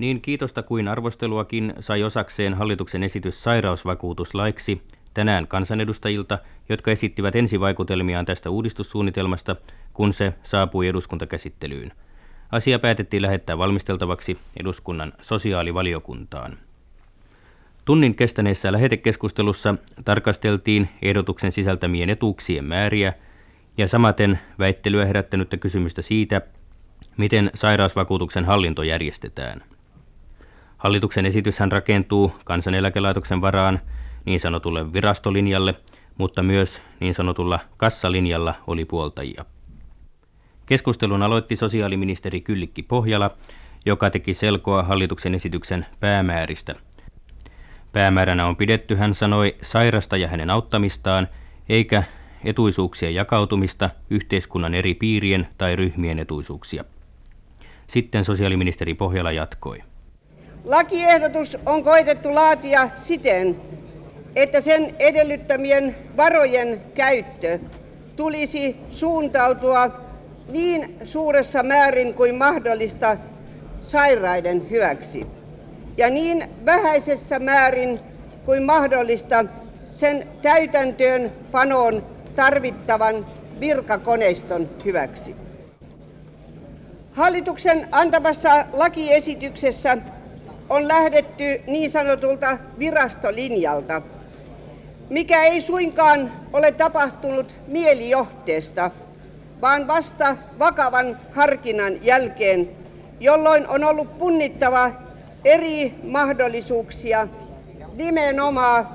Niin kiitosta kuin arvosteluakin sai osakseen hallituksen esitys sairausvakuutuslaiksi tänään kansanedustajilta, jotka esittivät ensivaikutelmiaan tästä uudistussuunnitelmasta, kun se saapui eduskuntakäsittelyyn. Asia päätettiin lähettää valmisteltavaksi eduskunnan sosiaalivaliokuntaan. Tunnin kestäneessä lähetekeskustelussa tarkasteltiin ehdotuksen sisältämien etuuksien määriä ja samaten väittelyä herättänyttä kysymystä siitä, miten sairausvakuutuksen hallinto järjestetään. Hallituksen esityshän rakentuu kansaneläkelaitoksen varaan niin sanotulle virastolinjalle, mutta myös niin sanotulla kassalinjalla oli puoltajia. Keskustelun aloitti sosiaaliministeri Kyllikki Pohjala, joka teki selkoa hallituksen esityksen päämääristä. Päämääränä on pidetty, hän sanoi, sairasta ja hänen auttamistaan, eikä etuisuuksien jakautumista yhteiskunnan eri piirien tai ryhmien etuisuuksia. Sitten sosiaaliministeri Pohjala jatkoi. Lakiehdotus on koitettu laatia siten, että sen edellyttämien varojen käyttö tulisi suuntautua niin suuressa määrin kuin mahdollista sairaiden hyväksi ja niin vähäisessä määrin kuin mahdollista sen täytäntöön panoon tarvittavan virkakoneiston hyväksi. Hallituksen antamassa lakiesityksessä on lähdetty niin sanotulta virastolinjalta, mikä ei suinkaan ole tapahtunut mielijohteesta, vaan vasta vakavan harkinnan jälkeen, jolloin on ollut punnittava eri mahdollisuuksia nimenomaan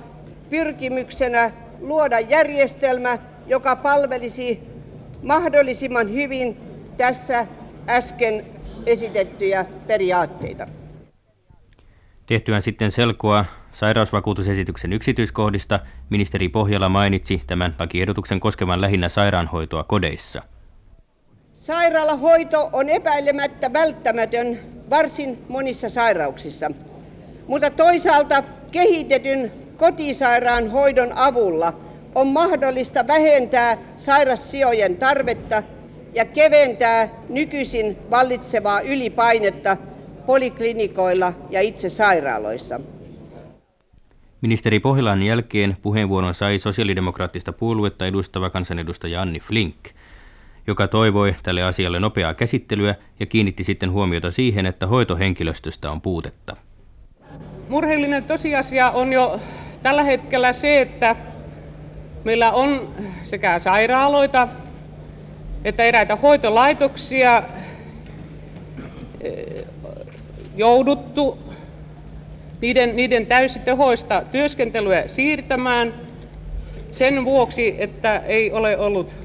pyrkimyksenä luoda järjestelmä, joka palvelisi mahdollisimman hyvin tässä äsken esitettyjä periaatteita. Tehtyään sitten selkoa sairausvakuutusesityksen yksityiskohdista, ministeri Pohjala mainitsi tämän lakiehdotuksen koskevan lähinnä sairaanhoitoa kodeissa. Sairaalahoito on epäilemättä välttämätön varsin monissa sairauksissa, mutta toisaalta kehitetyn kotisairaanhoidon avulla on mahdollista vähentää sairassijojen tarvetta ja keventää nykyisin vallitsevaa ylipainetta poliklinikoilla ja itse sairaaloissa. Ministeri Pohjolan jälkeen puheenvuoron sai sosiaalidemokraattista puoluetta edustava kansanedustaja Anni Flink, joka toivoi tälle asialle nopeaa käsittelyä ja kiinnitti sitten huomiota siihen, että hoitohenkilöstöstä on puutetta. Murheellinen tosiasia on jo tällä hetkellä se, että meillä on sekä sairaaloita että eräitä hoitolaitoksia jouduttu niiden, niiden täysitehoista työskentelyä siirtämään sen vuoksi, että ei ole ollut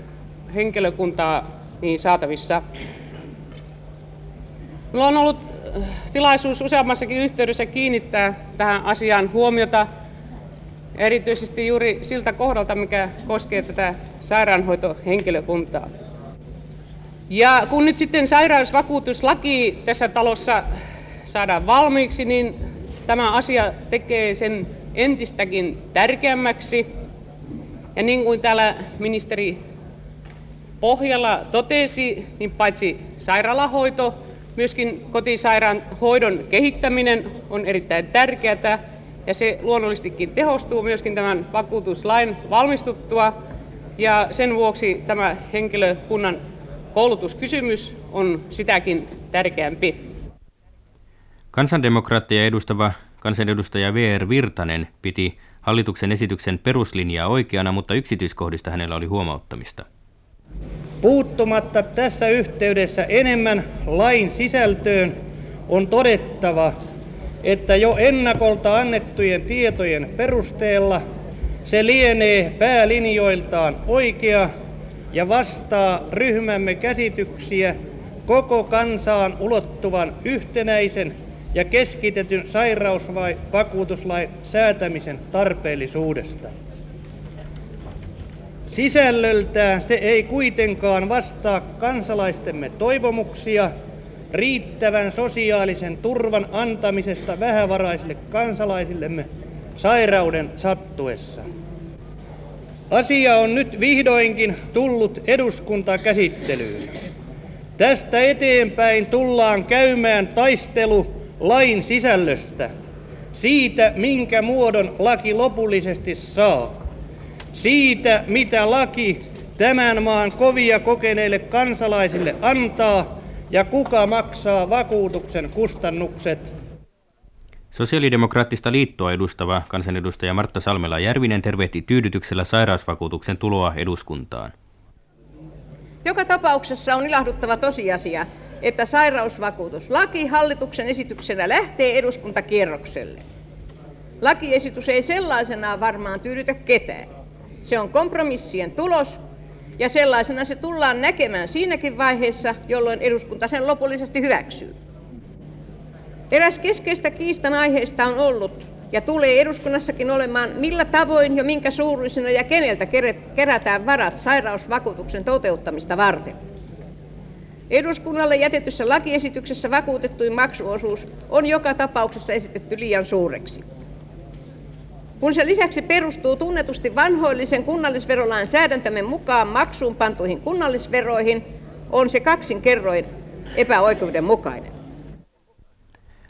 henkilökuntaa niin saatavissa. Minulla on ollut äh, tilaisuus useammassakin yhteydessä kiinnittää tähän asiaan huomiota, erityisesti juuri siltä kohdalta, mikä koskee tätä sairaanhoitohenkilökuntaa. Ja kun nyt sitten sairausvakuutuslaki tässä talossa saadaan valmiiksi, niin tämä asia tekee sen entistäkin tärkeämmäksi. Ja niin kuin täällä ministeri Pohjalla totesi, niin paitsi sairaalahoito, myöskin kotisairaanhoidon kehittäminen on erittäin tärkeää ja se luonnollisestikin tehostuu myöskin tämän vakuutuslain valmistuttua ja sen vuoksi tämä henkilökunnan koulutuskysymys on sitäkin tärkeämpi. Kansandemokraatteja edustava kansanedustaja VR Virtanen piti hallituksen esityksen peruslinjaa oikeana, mutta yksityiskohdista hänellä oli huomauttamista. Puuttumatta tässä yhteydessä enemmän lain sisältöön on todettava, että jo ennakolta annettujen tietojen perusteella se lienee päälinjoiltaan oikea ja vastaa ryhmämme käsityksiä koko kansaan ulottuvan yhtenäisen ja keskitetyn sairausvakuutuslain säätämisen tarpeellisuudesta. Sisällöltään se ei kuitenkaan vastaa kansalaistemme toivomuksia riittävän sosiaalisen turvan antamisesta vähävaraisille kansalaisillemme sairauden sattuessa. Asia on nyt vihdoinkin tullut eduskuntakäsittelyyn. Tästä eteenpäin tullaan käymään taistelu lain sisällöstä, siitä minkä muodon laki lopullisesti saa, siitä mitä laki tämän maan kovia kokeneille kansalaisille antaa ja kuka maksaa vakuutuksen kustannukset. Sosiaalidemokraattista liittoa edustava kansanedustaja Martta Salmela-Järvinen tervehti tyydytyksellä sairausvakuutuksen tuloa eduskuntaan. Joka tapauksessa on ilahduttava tosiasia, että sairausvakuutuslaki hallituksen esityksenä lähtee eduskuntakierrokselle. Lakiesitys ei sellaisenaan varmaan tyydytä ketään. Se on kompromissien tulos ja sellaisena se tullaan näkemään siinäkin vaiheessa, jolloin eduskunta sen lopullisesti hyväksyy. Eräs keskeistä kiistan aiheesta on ollut ja tulee eduskunnassakin olemaan, millä tavoin ja minkä suuruisena ja keneltä kerätään varat sairausvakuutuksen toteuttamista varten. Eduskunnalle jätetyssä lakiesityksessä vakuutettuin maksuosuus on joka tapauksessa esitetty liian suureksi. Kun se lisäksi perustuu tunnetusti vanhoillisen kunnallisverolain säädäntömme mukaan maksuun pantuihin kunnallisveroihin, on se kaksin kerroin epäoikeudenmukainen.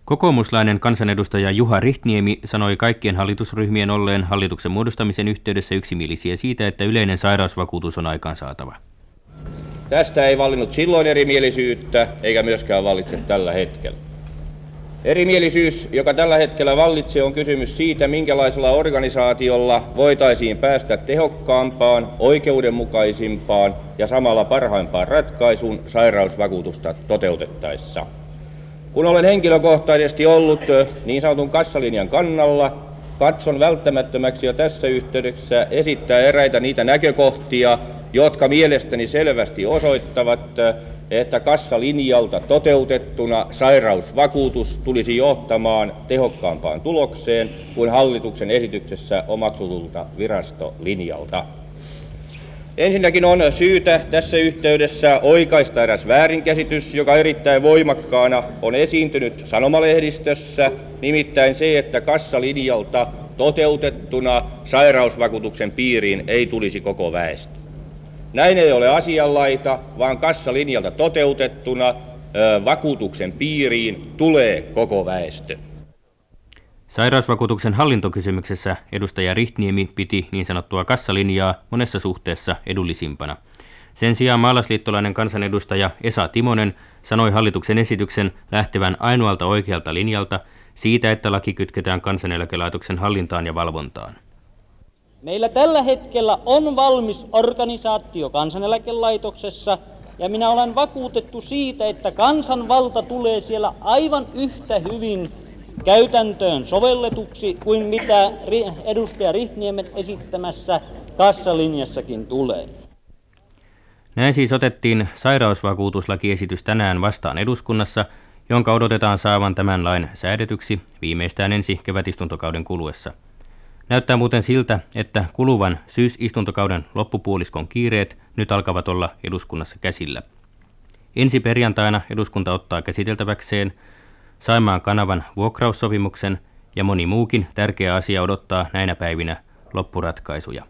Kokoomuslainen kansanedustaja Juha Rihtniemi sanoi kaikkien hallitusryhmien olleen hallituksen muodostamisen yhteydessä yksimielisiä siitä, että yleinen sairausvakuutus on aikaansaatava. Tästä ei vallinnut silloin erimielisyyttä, eikä myöskään vallitse tällä hetkellä. Erimielisyys, joka tällä hetkellä vallitsee, on kysymys siitä, minkälaisella organisaatiolla voitaisiin päästä tehokkaampaan, oikeudenmukaisimpaan ja samalla parhaimpaan ratkaisuun sairausvakuutusta toteutettaessa. Kun olen henkilökohtaisesti ollut niin sanotun kassalinjan kannalla, katson välttämättömäksi jo tässä yhteydessä esittää eräitä niitä näkökohtia, jotka mielestäni selvästi osoittavat, että kassalinjalta toteutettuna sairausvakuutus tulisi johtamaan tehokkaampaan tulokseen kuin hallituksen esityksessä omaksutulta virastolinjalta. Ensinnäkin on syytä tässä yhteydessä oikaista eräs väärinkäsitys, joka erittäin voimakkaana on esiintynyt sanomalehdistössä, nimittäin se, että kassalinjalta toteutettuna sairausvakuutuksen piiriin ei tulisi koko väestö. Näin ei ole asianlaita, vaan kassalinjalta toteutettuna vakuutuksen piiriin tulee koko väestö. Sairausvakuutuksen hallintokysymyksessä edustaja Rihtniemi piti niin sanottua kassalinjaa monessa suhteessa edullisimpana. Sen sijaan maalaisliittolainen kansanedustaja Esa Timonen sanoi hallituksen esityksen lähtevän ainoalta oikealta linjalta siitä, että laki kytketään kansaneläkelaitoksen hallintaan ja valvontaan. Meillä tällä hetkellä on valmis organisaatio kansaneläkelaitoksessa ja minä olen vakuutettu siitä, että kansanvalta tulee siellä aivan yhtä hyvin käytäntöön sovelletuksi kuin mitä edustaja Rihniemen esittämässä kassalinjassakin tulee. Näin siis otettiin sairausvakuutuslakiesitys tänään vastaan eduskunnassa, jonka odotetaan saavan tämän lain säädetyksi viimeistään ensi kevätistuntokauden kuluessa. Näyttää muuten siltä, että kuluvan syysistuntokauden loppupuoliskon kiireet nyt alkavat olla eduskunnassa käsillä. Ensi perjantaina eduskunta ottaa käsiteltäväkseen Saimaan kanavan vuokraussopimuksen ja moni muukin tärkeä asia odottaa näinä päivinä loppuratkaisuja.